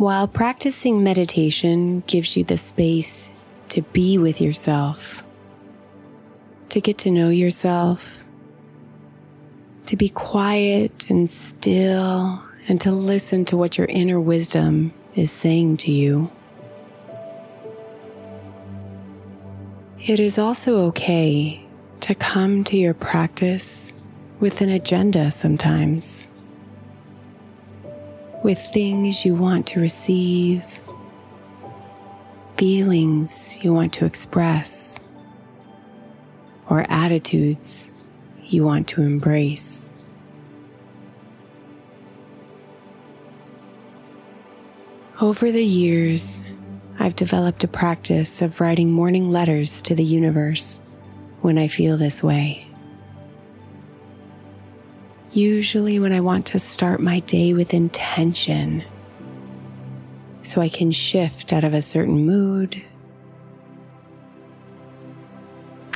While practicing meditation gives you the space to be with yourself, to get to know yourself, to be quiet and still, and to listen to what your inner wisdom is saying to you. It is also okay to come to your practice with an agenda sometimes with things you want to receive, feelings you want to express, or attitudes you want to embrace. Over the years, I've developed a practice of writing morning letters to the universe when I feel this way. Usually, when I want to start my day with intention, so I can shift out of a certain mood.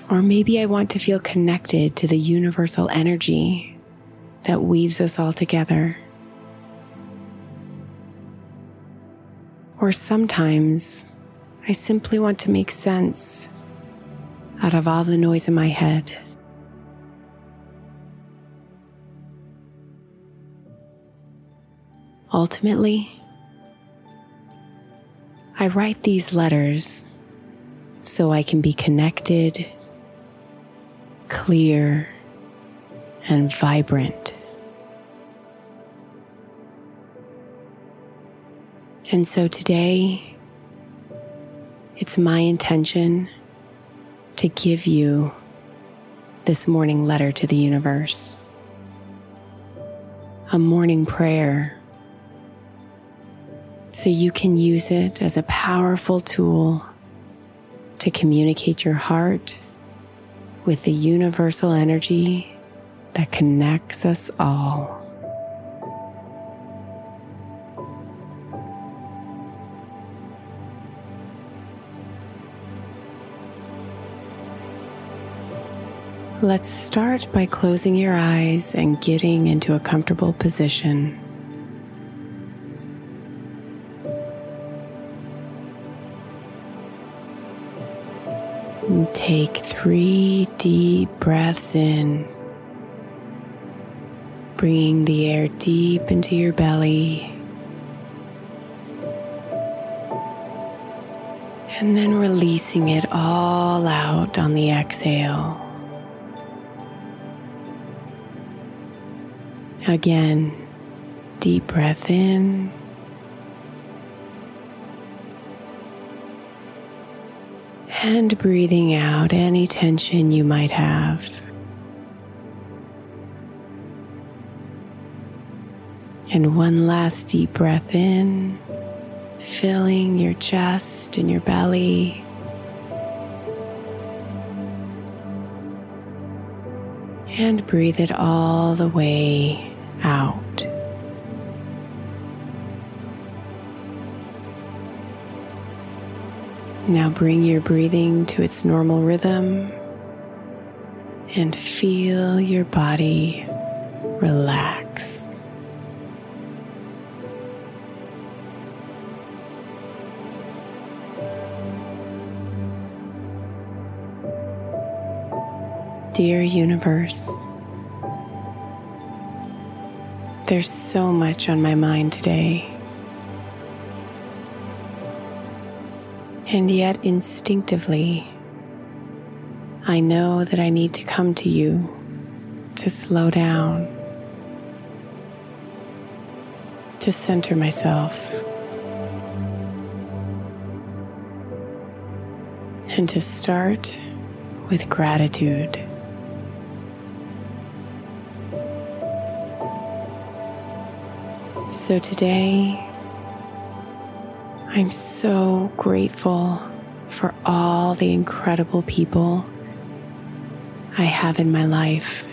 Or maybe I want to feel connected to the universal energy that weaves us all together. Or sometimes I simply want to make sense out of all the noise in my head. Ultimately, I write these letters so I can be connected, clear, and vibrant. And so today, it's my intention to give you this morning letter to the universe, a morning prayer so you can use it as a powerful tool to communicate your heart with the universal energy that connects us all. Let's start by closing your eyes and getting into a comfortable position. Three deep breaths in, bringing the air deep into your belly. And then releasing it all out on the exhale. Again, deep breath in. And breathing out any tension you might have. And one last deep breath in, filling your chest and your belly. And breathe it all the way out. Now bring your breathing to its normal rhythm and feel your body relax. Dear Universe, there's so much on my mind today. And yet, instinctively, I know that I need to come to you to slow down, to center myself, and to start with gratitude. So today, I'm so grateful for all the incredible people I have in my life.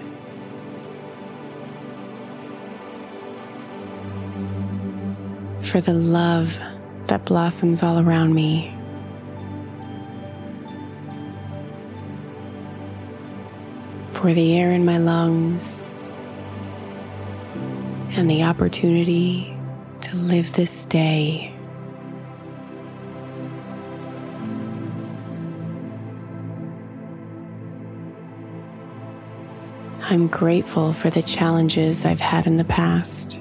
For the love that blossoms all around me. For the air in my lungs and the opportunity to live this day I'm grateful for the challenges I've had in the past.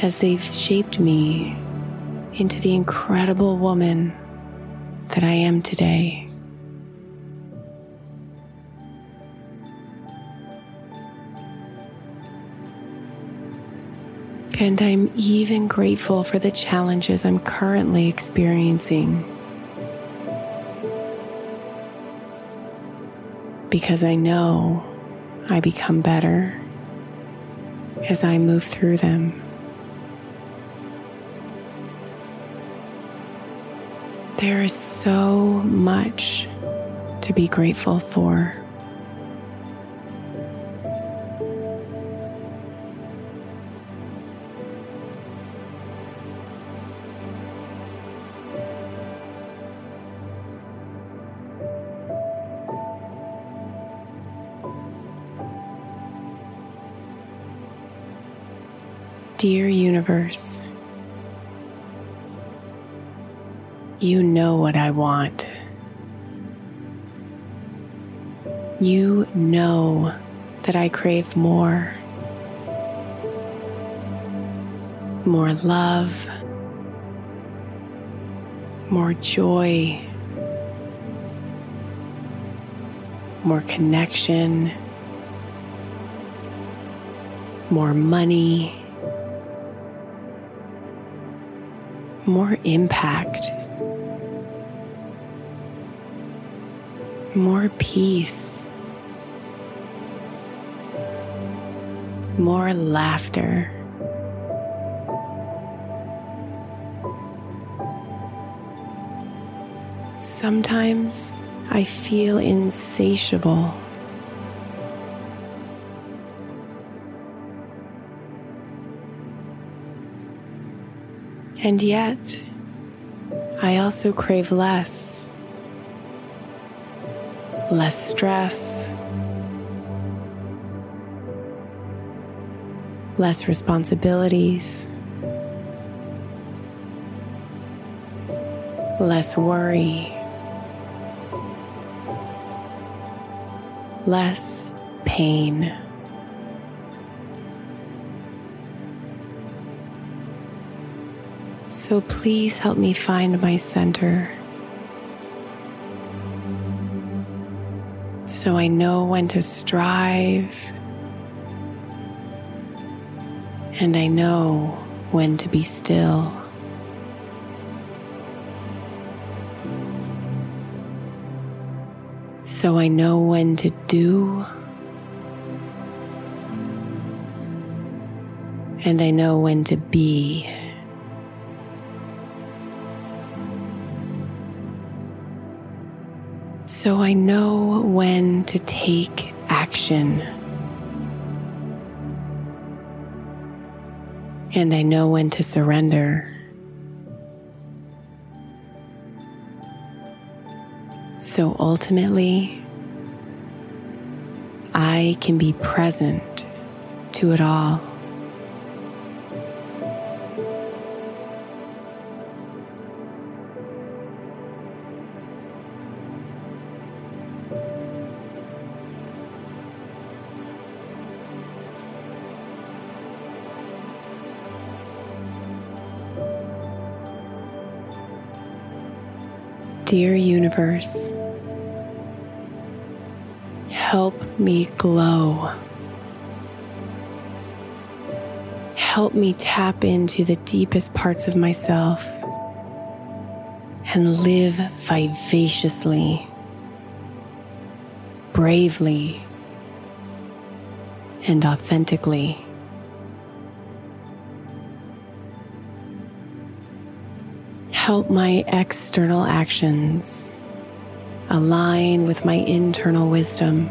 As they've shaped me into the incredible woman that I am today. And I'm even grateful for the challenges I'm currently experiencing. Because I know I become better as I move through them. There is so much to be grateful for. Dear universe, you know what I want. You know that I crave more. More love, more joy, more connection, more money more impact, more peace, more laughter. Sometimes I feel insatiable. And yet, I also crave less. Less stress, less responsibilities, less worry, less pain. So please help me find my center. So I know when to strive and I know when to be still. So I know when to do and I know when to be. So I know when to take action. And I know when to surrender. So ultimately, I can be present to it all. Dear universe, help me glow. Help me tap into the deepest parts of myself and live vivaciously, bravely, and authentically. Help my external actions align with my internal wisdom.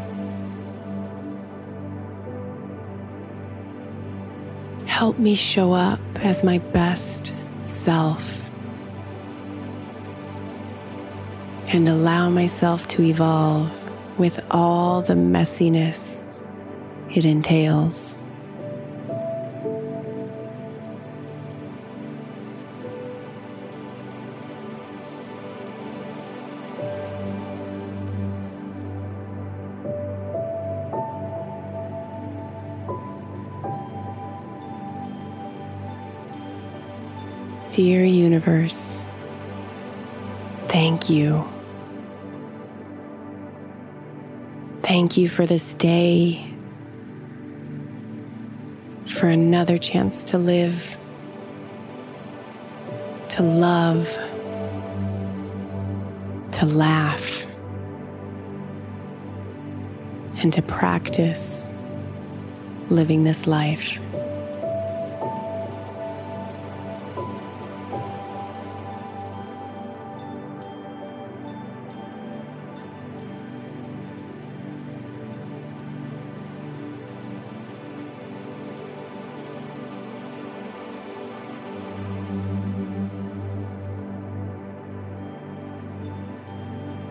Help me show up as my best self and allow myself to evolve with all the messiness it entails. Dear universe, thank you. Thank you for this day, for another chance to live, to love, to laugh, and to practice living this life.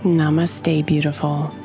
Namaste, beautiful.